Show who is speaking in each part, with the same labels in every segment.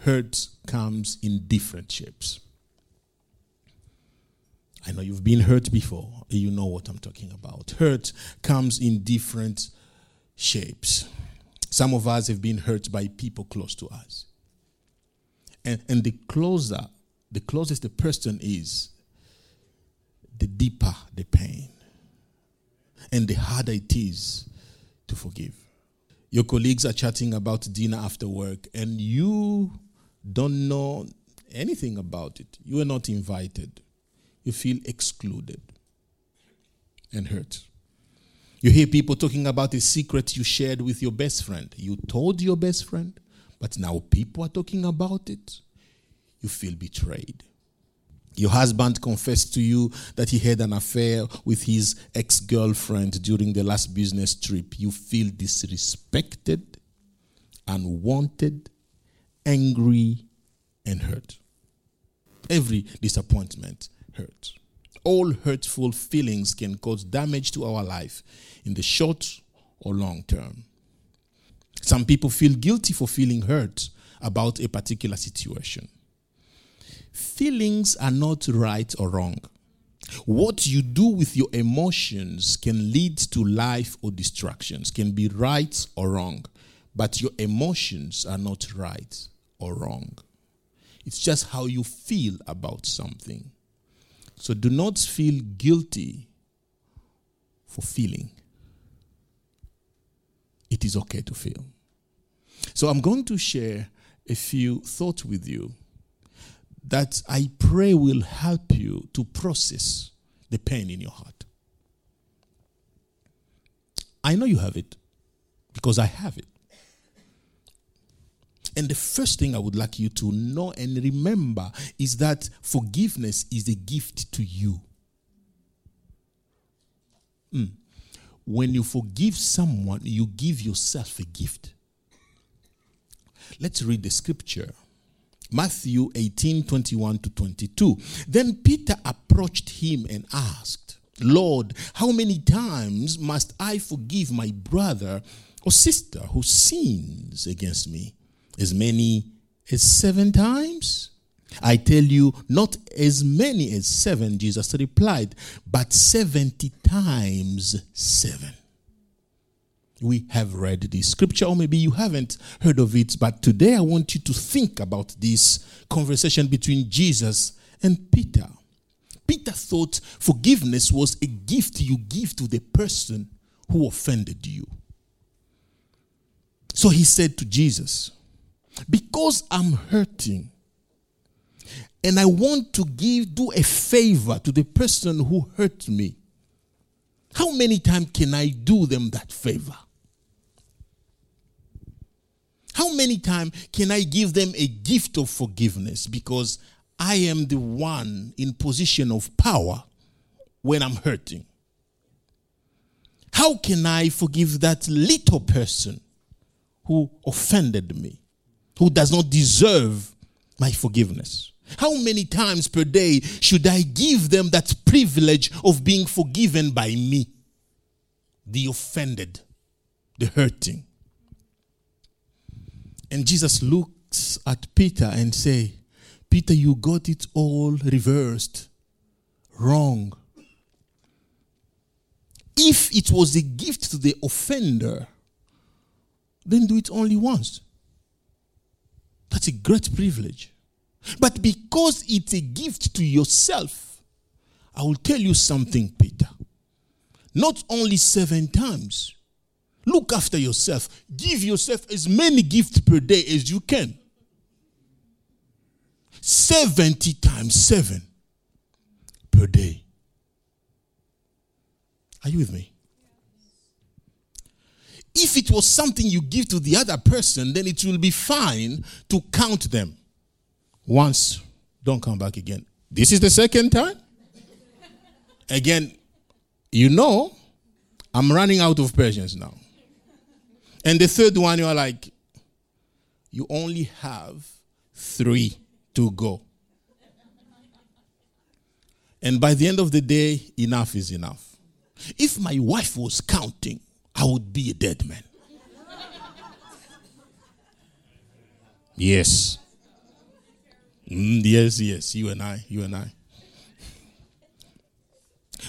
Speaker 1: hurt comes in different shapes. I know you've been hurt before. You know what I'm talking about. Hurt comes in different shapes. Some of us have been hurt by people close to us. And, and the closer, the closest the person is, the deeper the pain. And the harder it is to forgive. Your colleagues are chatting about dinner after work, and you don't know anything about it. You are not invited. You feel excluded and hurt. You hear people talking about a secret you shared with your best friend. You told your best friend, but now people are talking about it. You feel betrayed. Your husband confessed to you that he had an affair with his ex girlfriend during the last business trip. You feel disrespected, unwanted, angry, and hurt. Every disappointment hurts. All hurtful feelings can cause damage to our life in the short or long term. Some people feel guilty for feeling hurt about a particular situation. Feelings are not right or wrong. What you do with your emotions can lead to life or distractions, can be right or wrong, but your emotions are not right or wrong. It's just how you feel about something. So do not feel guilty for feeling. It is okay to feel. So I'm going to share a few thoughts with you that I pray will help you to process the pain in your heart. I know you have it because I have it. And the first thing I would like you to know and remember is that forgiveness is a gift to you. Mm. When you forgive someone, you give yourself a gift. Let's read the scripture. Matthew 18 21 to 22. Then Peter approached him and asked, Lord, how many times must I forgive my brother or sister who sins against me? As many as seven times? I tell you, not as many as seven, Jesus replied, but 70 times seven. We have read this scripture, or maybe you haven't heard of it, but today I want you to think about this conversation between Jesus and Peter. Peter thought forgiveness was a gift you give to the person who offended you. So he said to Jesus, Because I'm hurting, and I want to give do a favor to the person who hurt me. How many times can I do them that favor? How many times can I give them a gift of forgiveness because I am the one in position of power when I'm hurting? How can I forgive that little person who offended me, who does not deserve my forgiveness? How many times per day should I give them that privilege of being forgiven by me? The offended, the hurting. And Jesus looks at Peter and say, Peter, you got it all reversed. Wrong. If it was a gift to the offender, then do it only once. That's a great privilege. But because it's a gift to yourself, I will tell you something, Peter. Not only seven times, Look after yourself. Give yourself as many gifts per day as you can. 70 times 7 per day. Are you with me? If it was something you give to the other person, then it will be fine to count them. Once, don't come back again. This is the second time. Again, you know, I'm running out of patience now. And the third one, you're like, you only have three to go. And by the end of the day, enough is enough. If my wife was counting, I would be a dead man. Yes. Mm, yes, yes, you and I, you and I.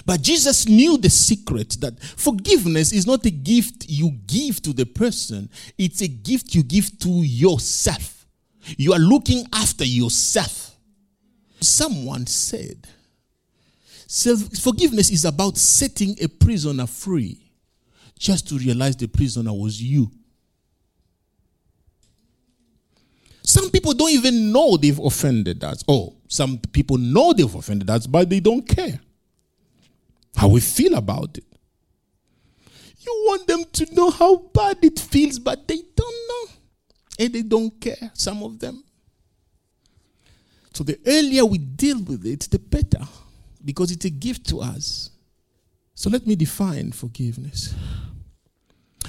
Speaker 1: But Jesus knew the secret that forgiveness is not a gift you give to the person, it's a gift you give to yourself. You are looking after yourself. Someone said, Self- forgiveness is about setting a prisoner free just to realize the prisoner was you. Some people don't even know they've offended us. Oh, some people know they've offended us, but they don't care how we feel about it. You want them to know how bad it feels, but they don't know. And they don't care, some of them. So the earlier we deal with it, the better, because it's a gift to us. So let me define forgiveness.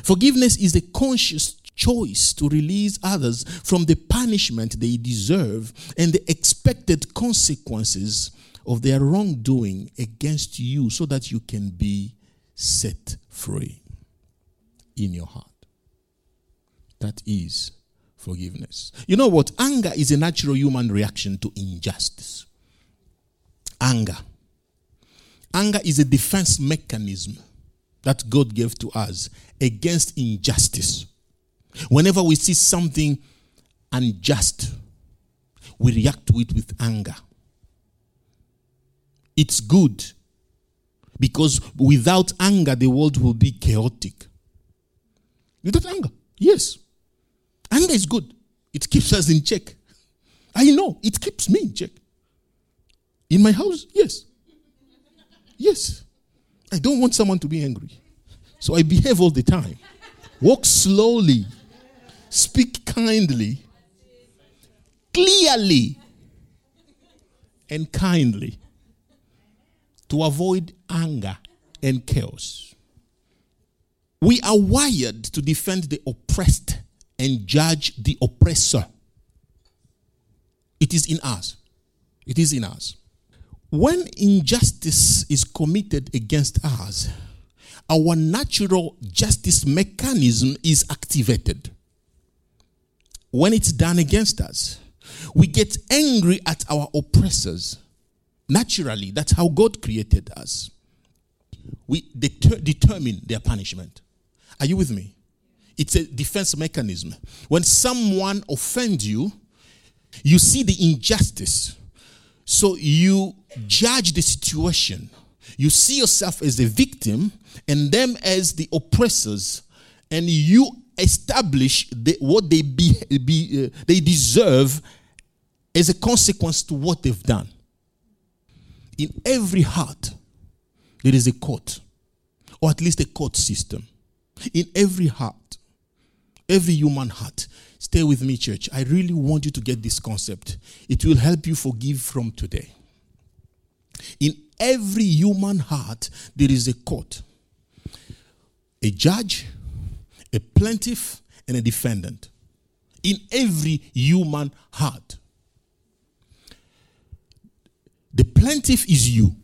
Speaker 1: Forgiveness is a conscious choice to release others from the punishment they deserve and the expected consequences of their wrongdoing against you so that you can be set free in your heart. That is forgiveness. You know what? Anger is a natural human reaction to injustice. Anger. Anger is a defense mechanism that God gave to us against injustice. Whenever we see something unjust, we react to it with anger. It's good because without anger, the world will be chaotic. Without anger, yes. Anger is good, it keeps us in check. I know, it keeps me in check. In my house, yes. Yes. I don't want someone to be angry. So I behave all the time. Walk slowly. Speak kindly. Clearly. And kindly to avoid anger and chaos. We are wired to defend the oppressed and judge the oppressor. It is in us. It is in us. When injustice is committed against us, our natural justice mechanism is activated. When it's done against us, we get angry at our oppressors Naturally, that's how God created us. We deter- determine their punishment. Are you with me? It's a defense mechanism. When someone offends you, you see the injustice. So you judge the situation. You see yourself as a victim and them as the oppressors, and you establish the, what they be, be uh, they deserve as a consequence to what they've done in every heart, there is a court, or at least a court system. In every heart, every human heart. Stay with me, church. I really want you to get this concept. It will help you forgive from today. In every human heart, there is a court, a judge, a plaintiff, and a defendant. In every human heart. The plaintiff is you.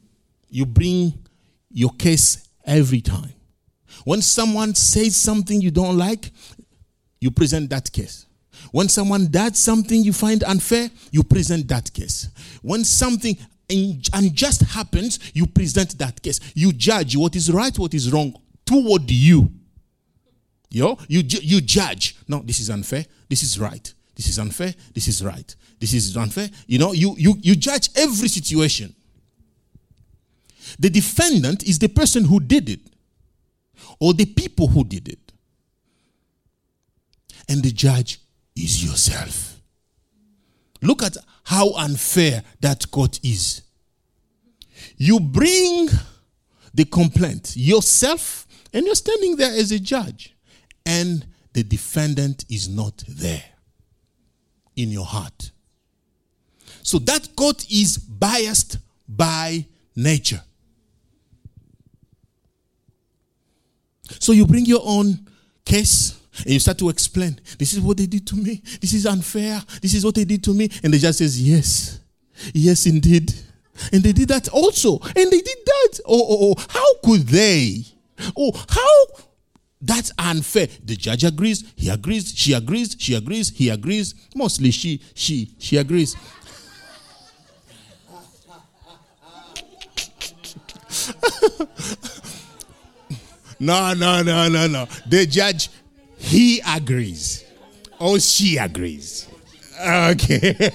Speaker 1: You bring your case every time. When someone says something you don't like, you present that case. When someone does something you find unfair, you present that case. When something unjust happens, you present that case. You judge what is right, what is wrong toward you. Yo, you you judge. No, this is unfair. This is right. This is unfair. This is right. This is unfair. You know, you, you, you judge every situation. The defendant is the person who did it, or the people who did it. And the judge is yourself. Look at how unfair that court is. You bring the complaint yourself, and you're standing there as a judge, and the defendant is not there in your heart. So that court is biased by nature. So you bring your own case and you start to explain, this is what they did to me. This is unfair. This is what they did to me. And the judge says, yes. Yes, indeed. And they did that also. And they did that. Oh, oh, oh. how could they? Oh, how? That's unfair. The judge agrees. He agrees. She agrees. She agrees. He agrees. Mostly she, she, she agrees. no, no, no, no, no. The judge he agrees. Or she agrees. Okay.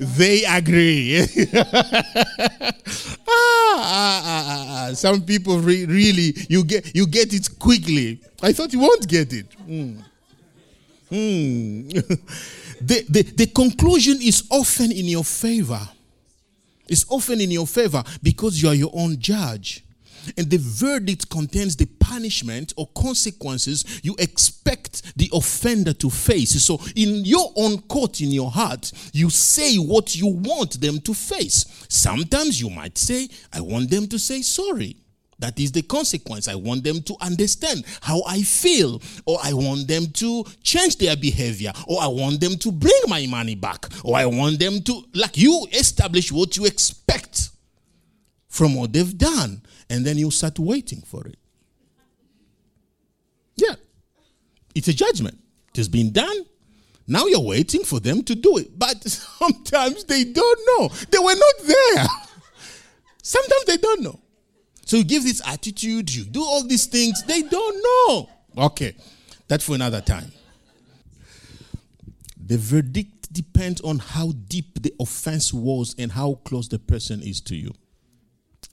Speaker 1: they agree. ah, ah, ah, ah, Some people re- really you get you get it quickly. I thought you won't get it. Mm. Mm. the, the, the conclusion is often in your favor. It's often in your favor because you are your own judge and the verdict contains the punishment or consequences you expect the offender to face. So, in your own court, in your heart, you say what you want them to face. Sometimes you might say, I want them to say sorry. That is the consequence. I want them to understand how I feel, or I want them to change their behavior, or I want them to bring my money back, or I want them to, like, you establish what you expect from what they've done and then you start waiting for it. Yeah. It's a judgment. It has been done. Now you're waiting for them to do it. But sometimes they don't know. They were not there. sometimes they don't know. So you give this attitude, you do all these things, they don't know. Okay. That's for another time. The verdict depends on how deep the offense was and how close the person is to you.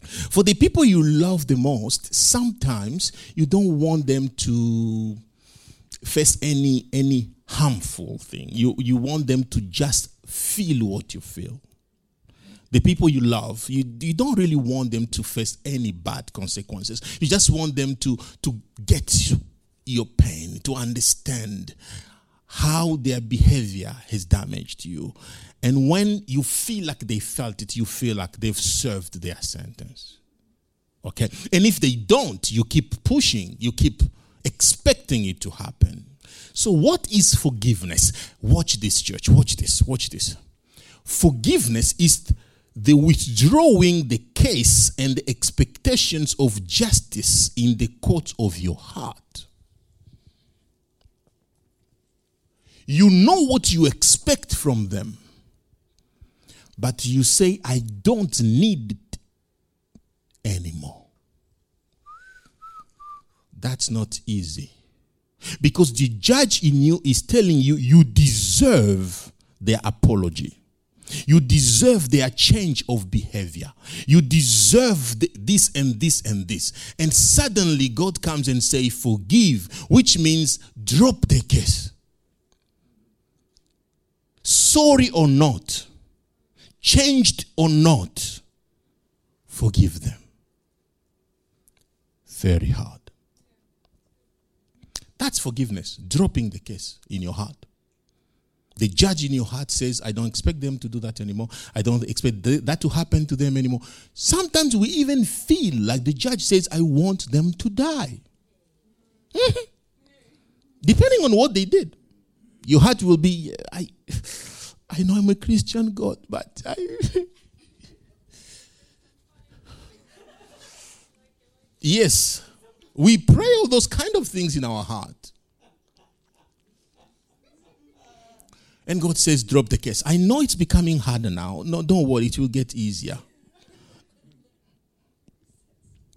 Speaker 1: For the people you love the most, sometimes you don't want them to face any any harmful thing. You you want them to just feel what you feel. The people you love, you, you don't really want them to face any bad consequences. You just want them to to get your pain, to understand how their behavior has damaged you and when you feel like they felt it, you feel like they've served their sentence. Okay? And if they don't, you keep pushing, you keep expecting it to happen. So, what is forgiveness? Watch this, church. Watch this. Watch this. Forgiveness is the withdrawing the case and the expectations of justice in the court of your heart. You know what you expect from them but you say, I don't need anymore. That's not easy. Because the judge in you is telling you, you deserve their apology. You deserve their change of behavior. You deserve this and this and this. And suddenly God comes and say, forgive, which means drop the case. Sorry or not, changed or not, forgive them. Very hard. That's forgiveness, dropping the case in your heart. The judge in your heart says, I don't expect them to do that anymore. I don't expect that to happen to them anymore. Sometimes we even feel like the judge says, I want them to die. Mm-hmm. Depending on what they did, your heart will be, I. I know I'm a Christian God, but I. yes, we pray all those kind of things in our heart. And God says, drop the case. I know it's becoming harder now. No, don't worry, it will get easier.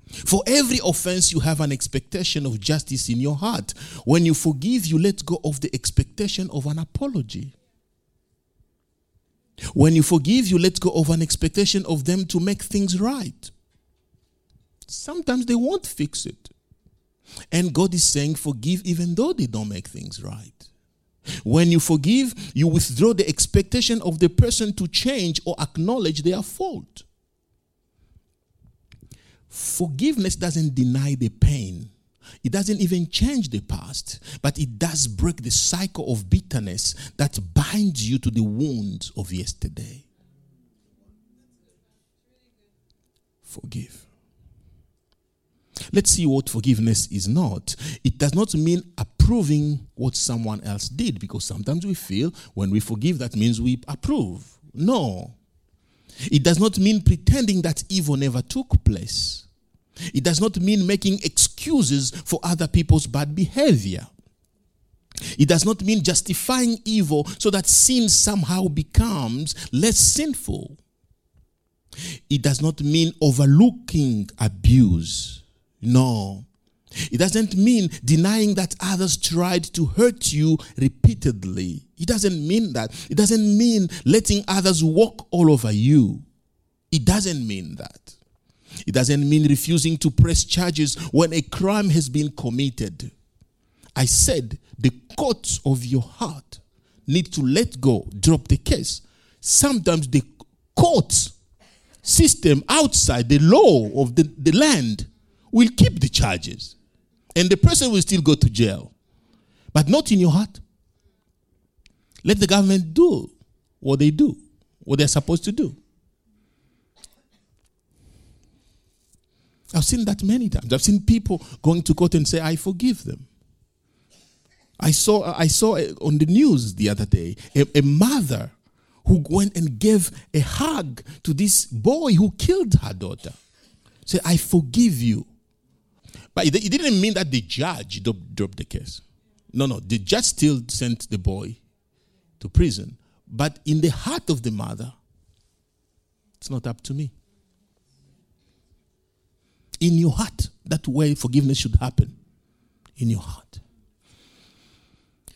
Speaker 1: For every offense, you have an expectation of justice in your heart. When you forgive, you let go of the expectation of an apology. When you forgive, you let go of an expectation of them to make things right. Sometimes they won't fix it. And God is saying, forgive even though they don't make things right. When you forgive, you withdraw the expectation of the person to change or acknowledge their fault. Forgiveness doesn't deny the pain, it doesn't even change the past, but it does break the cycle of bitterness that binds you to the wounds of yesterday. Forgive. Let's see what forgiveness is not. It does not mean approving what someone else did because sometimes we feel when we forgive, that means we approve. No. It does not mean pretending that evil never took place. It does not mean making excuses for other people's bad behavior. It does not mean justifying evil so that sin somehow becomes less sinful. It does not mean overlooking abuse. No. It doesn't mean denying that others tried to hurt you repeatedly. It doesn't mean that. It doesn't mean letting others walk all over you. It doesn't mean that. It doesn't mean refusing to press charges when a crime has been committed. I said the courts of your heart need to let go, drop the case. Sometimes the court system outside the law of the, the land will keep the charges and the person will still go to jail, but not in your heart. Let the government do what they do, what they're supposed to do. I've seen that many times. I've seen people going to court and say, I forgive them. I saw, I saw uh, on the news the other day a, a mother who went and gave a hug to this boy who killed her daughter. Say, I forgive you. But it, it didn't mean that the judge dropped the case. No, no, the judge still sent the boy to prison. But in the heart of the mother, it's not up to me. In your heart, that way forgiveness should happen. In your heart.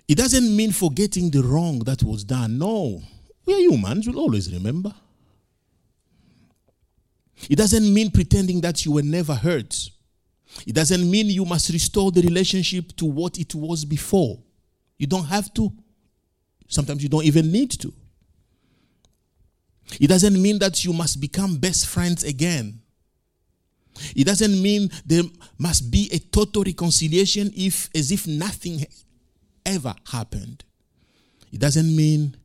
Speaker 1: It doesn't mean forgetting the wrong that was done. No. We are humans, we'll always remember. It doesn't mean pretending that you were never hurt. It doesn't mean you must restore the relationship to what it was before. You don't have to. Sometimes you don't even need to. It doesn't mean that you must become best friends again. It doesn't mean there must be a total reconciliation if as if nothing ever happened. It doesn't mean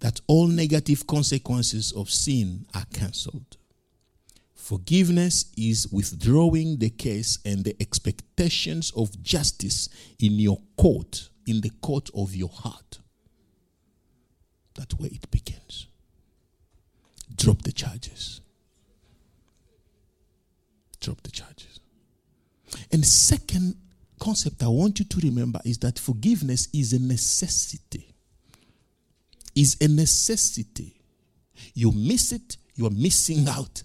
Speaker 1: that all negative consequences of sin are cancelled. Forgiveness is withdrawing the case and the expectations of justice in your court, in the court of your heart. That's where it begins. Drop the charges. Drop the charges. And second concept I want you to remember is that forgiveness is a necessity. Is a necessity. You miss it, you are missing out.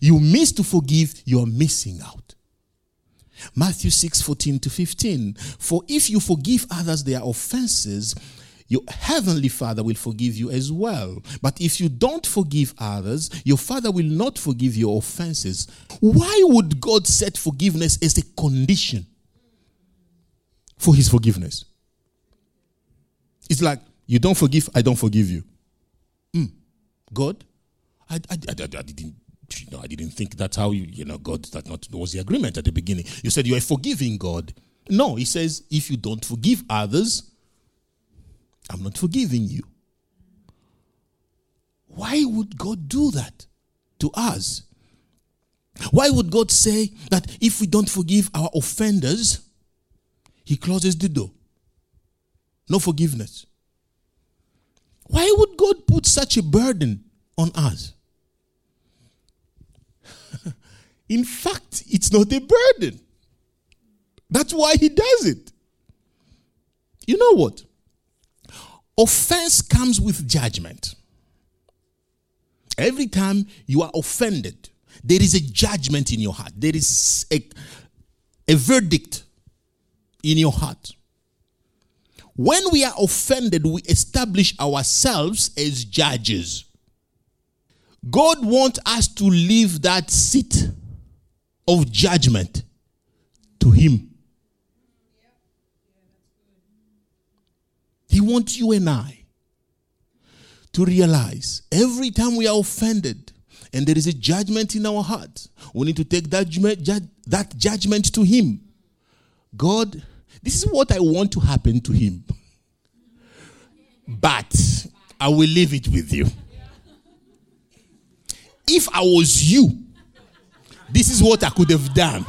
Speaker 1: You miss to forgive, you are missing out. Matthew 6 14 to 15. For if you forgive others their offenses, your heavenly Father will forgive you as well. But if you don't forgive others, your Father will not forgive your offenses. Why would God set forgiveness as a condition for his forgiveness? It's like, you don't forgive, I don't forgive you. Mm. God, I, I, I, I, didn't you know, I didn't think that's how you, you know, God, that not was the agreement at the beginning. You said you are forgiving God. No, he says, if you don't forgive others, I'm not forgiving you. Why would God do that to us? Why would God say that if we don't forgive our offenders, He closes the door? No forgiveness. Why would God put such a burden on us? In fact, it's not a burden. That's why He does it. You know what? Offense comes with judgment. Every time you are offended, there is a judgment in your heart. There is a, a verdict in your heart. When we are offended, we establish ourselves as judges. God wants us to leave that seat of judgment to Him. He wants you and I to realize every time we are offended and there is a judgment in our heart, we need to take that judgment, that judgment to Him. God, this is what I want to happen to Him. But I will leave it with you. If I was you, this is what I could have done.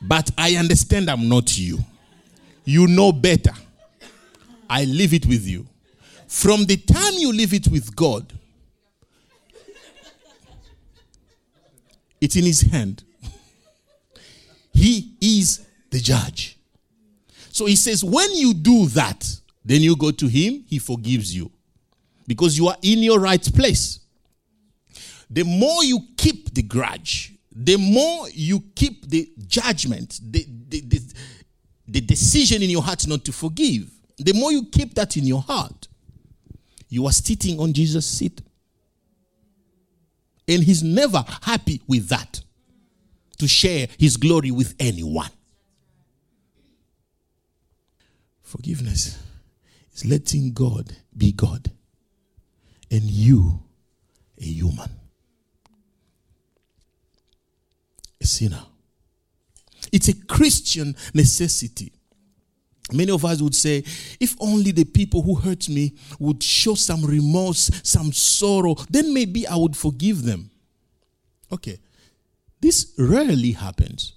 Speaker 1: But I understand I'm not you. You know better. I leave it with you. From the time you leave it with God, it's in His hand. He is the judge. So He says, when you do that, then you go to Him, He forgives you. because you are in your right place. The more you keep the grudge, the more you keep the judgment, the, the, the, the decision in your heart not to forgive, the more you keep that in your heart, you are sitting on Jesus' seat. And he's never happy with that to share his glory with anyone. Forgiveness is letting God be God and you a human, a sinner. It's a Christian necessity. Many of us would say, if only the people who hurt me would show some remorse, some sorrow, then maybe I would forgive them. Okay, this rarely happens.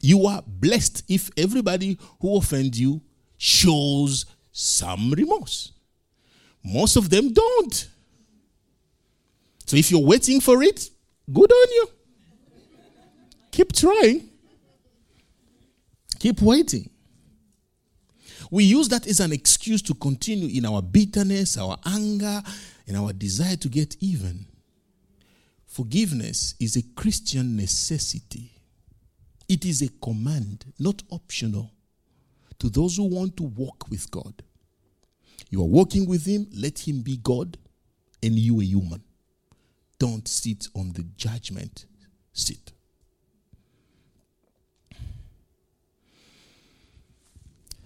Speaker 1: You are blessed if everybody who offends you shows some remorse. Most of them don't. So if you're waiting for it, good on you. Keep trying. Keep waiting. We use that as an excuse to continue in our bitterness, our anger, and our desire to get even. Forgiveness is a Christian necessity. It is a command, not optional, to those who want to walk with God. You are walking with Him, let Him be God, and you a human. Don't sit on the judgment seat.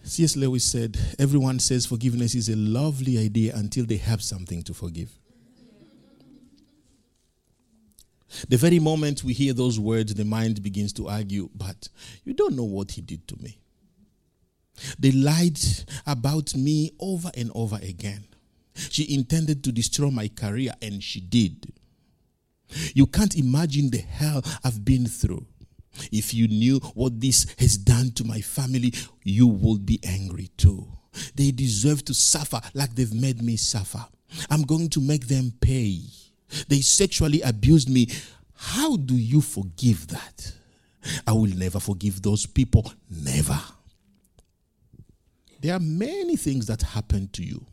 Speaker 1: C.S. Lewis said, Everyone says forgiveness is a lovely idea until they have something to forgive. The very moment we hear those words, the mind begins to argue, but you don't know what he did to me. They lied about me over and over again. She intended to destroy my career, and she did. You can't imagine the hell I've been through. If you knew what this has done to my family, you would be angry too. They deserve to suffer like they've made me suffer. I'm going to make them pay. They sexually abused me. How do you forgive that? I will never forgive those people. Never. There are many things that happen to you.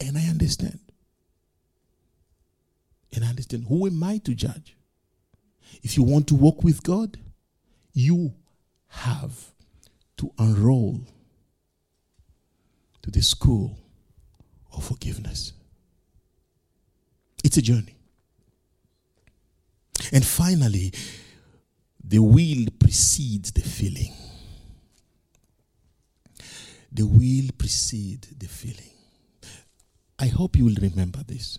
Speaker 1: And I understand. And I understand. Who am I to judge? If you want to walk with God, you have to enroll to the school of forgiveness. It's a journey. And finally, the will precedes the feeling. The will precedes the feeling. I hope you will remember this.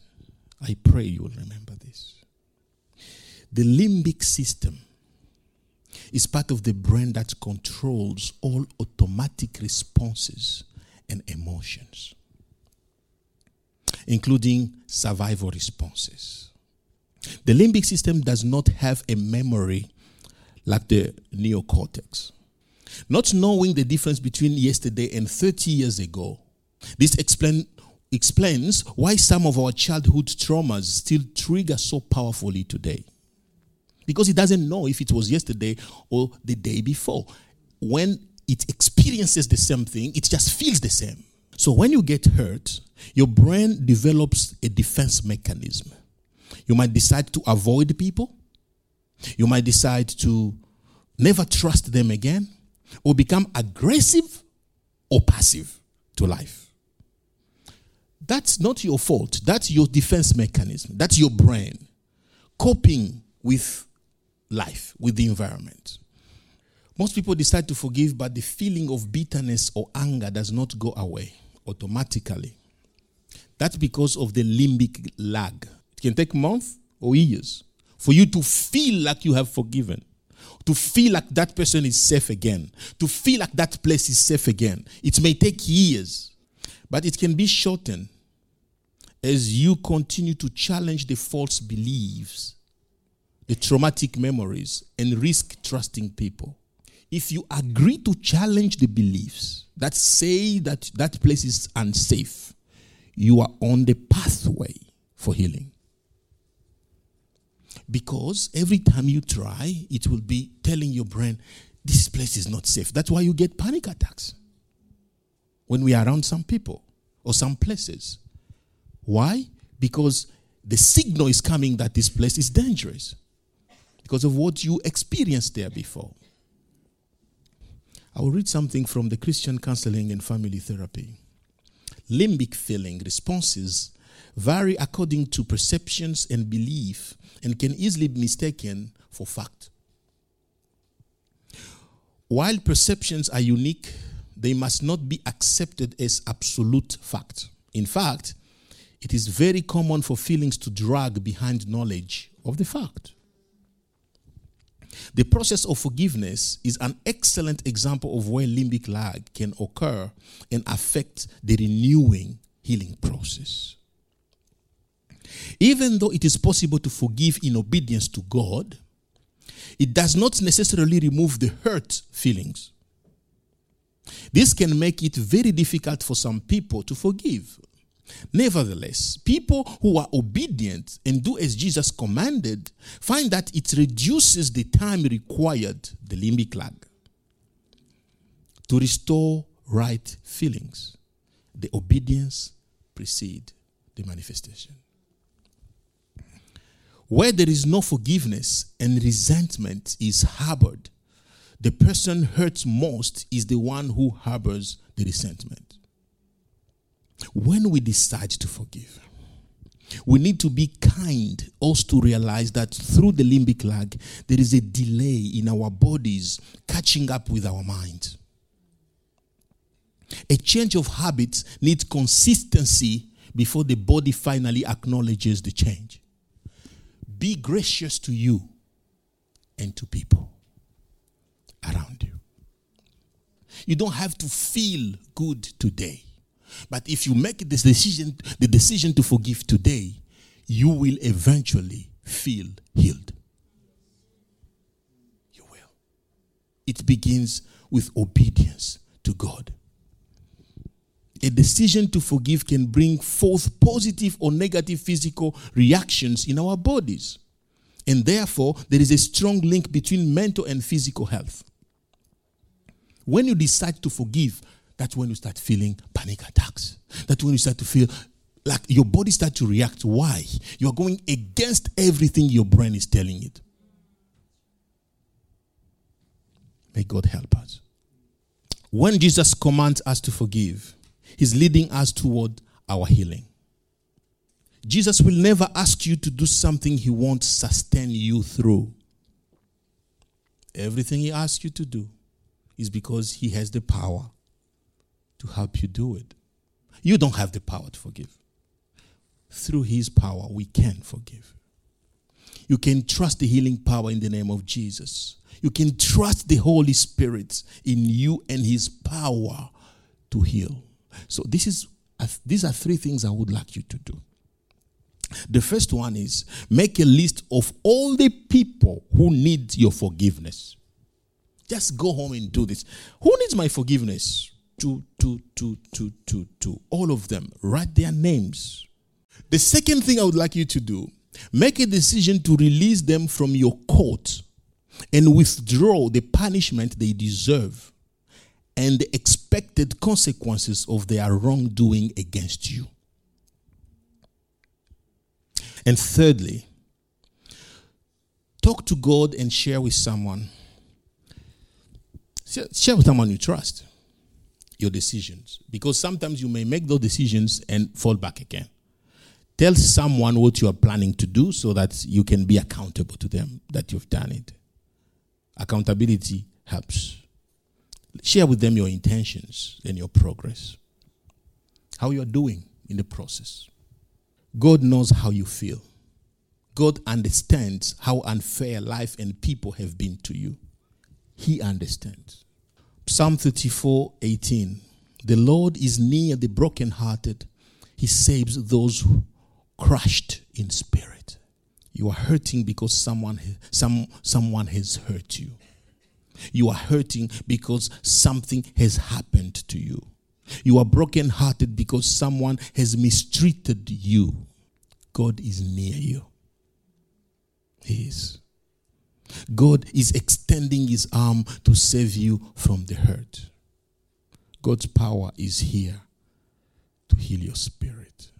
Speaker 1: I pray you will remember this. The limbic system is part of the brain that controls all automatic responses and emotions, including survival responses. The limbic system does not have a memory like the neocortex. Not knowing the difference between yesterday and 30 years ago, this explain, explains why some of our childhood traumas still trigger so powerfully today because it doesn't know if it was yesterday or the day before. When it experiences the same thing, it just feels the same. So when you get hurt, your brain develops a defense mechanism. You might decide to avoid people. You might decide to never trust them again or become aggressive or passive to life. That's not your fault. That's your defense mechanism. That's your brain coping with life, with the environment. Most people decide to forgive, but the feeling of bitterness or anger does not go away automatically. That's because of the limbic lag. It can take months or years for you to feel like you have forgiven, to feel like that person is safe again, to feel like that place is safe again. It may take years, but it can be shortened as you continue to challenge the false beliefs the traumatic memories, and risk trusting people. If you agree to challenge the beliefs that say that that place is unsafe, you are on the pathway for healing. Because every time you try, it will be telling your brain, this place is not safe. That's why you get panic attacks when we are around some people or some places. Why? Because the signal is coming that this place is dangerous because of what you experienced there before. I will read something from the Christian Counseling and Family Therapy. Limbic feeling responses vary according to perceptions and belief and can easily be mistaken for fact. While perceptions are unique, they must not be accepted as absolute fact. In fact, it is very common for feelings to drag behind knowledge of the fact. The process of forgiveness is an excellent example of where limbic lag can occur and affect the renewing healing process. Even though it is possible to forgive in obedience to God, it does not necessarily remove the hurt feelings. This can make it very difficult for some people to forgive. Nevertheless, people who are obedient and do as Jesus commanded find that it reduces the time required, the limbic lag, to restore right feelings. The obedience precede the manifestation. Where there is no forgiveness and resentment is harbored, the person hurt most is the one who harbors the resentment. When we decide to forgive, we need to be kind also to realize that through the limbic lag, there is a delay in our bodies catching up with our mind. A change of habits needs consistency before the body finally acknowledges the change. Be gracious to you and to people around you. You don't have to feel good today. But if you make this decision, the decision to forgive today, you will eventually feel healed. You will. It begins with obedience to God. A decision to forgive can bring forth positive or negative physical reactions in our bodies. And therefore, there is a strong link between mental and physical health. When you decide to forgive, that's when you start feeling panic attacks. That's when you start to feel like your body start to react. Why? You're going against everything your brain is telling it. May God help us. When Jesus commands us to forgive, He's leading us toward our healing. Jesus will never ask you to do something He won't sustain you through. Everything He asks you to do is because He has the power to help you do it. You don't have the power to forgive. Through His power, we can forgive. You can trust the healing power in the name of Jesus. You can trust the Holy Spirit in you and His power to heal. So this is these are three things I would like you to do. The first one is make a list of all the people who need your forgiveness. Just go home and do this. Who needs my forgiveness? To, to, to, to, to, to. All of them. Write their names. The second thing I would like you to do make a decision to release them from your court and withdraw the punishment they deserve and the expected consequences of their wrongdoing against you. And thirdly, talk to God and share with someone. Share with someone you trust your decisions. Because sometimes you may make those decisions and fall back again. Tell someone what you are planning to do so that you can be accountable to them that you've done it. Accountability helps. Share with them your intentions and your progress, how you're doing in the process. God knows how you feel. God understands how unfair life and people have been to you. He understands. Psalm 34 18. The Lord is near the brokenhearted, He saves those crushed in spirit. You are hurting because someone, some, someone has hurt you. You are hurting because something has happened to you. You are brokenhearted because someone has mistreated you. God is near you. He is. God is extending his arm to save you from the hurt. God's power is here to heal your spirit.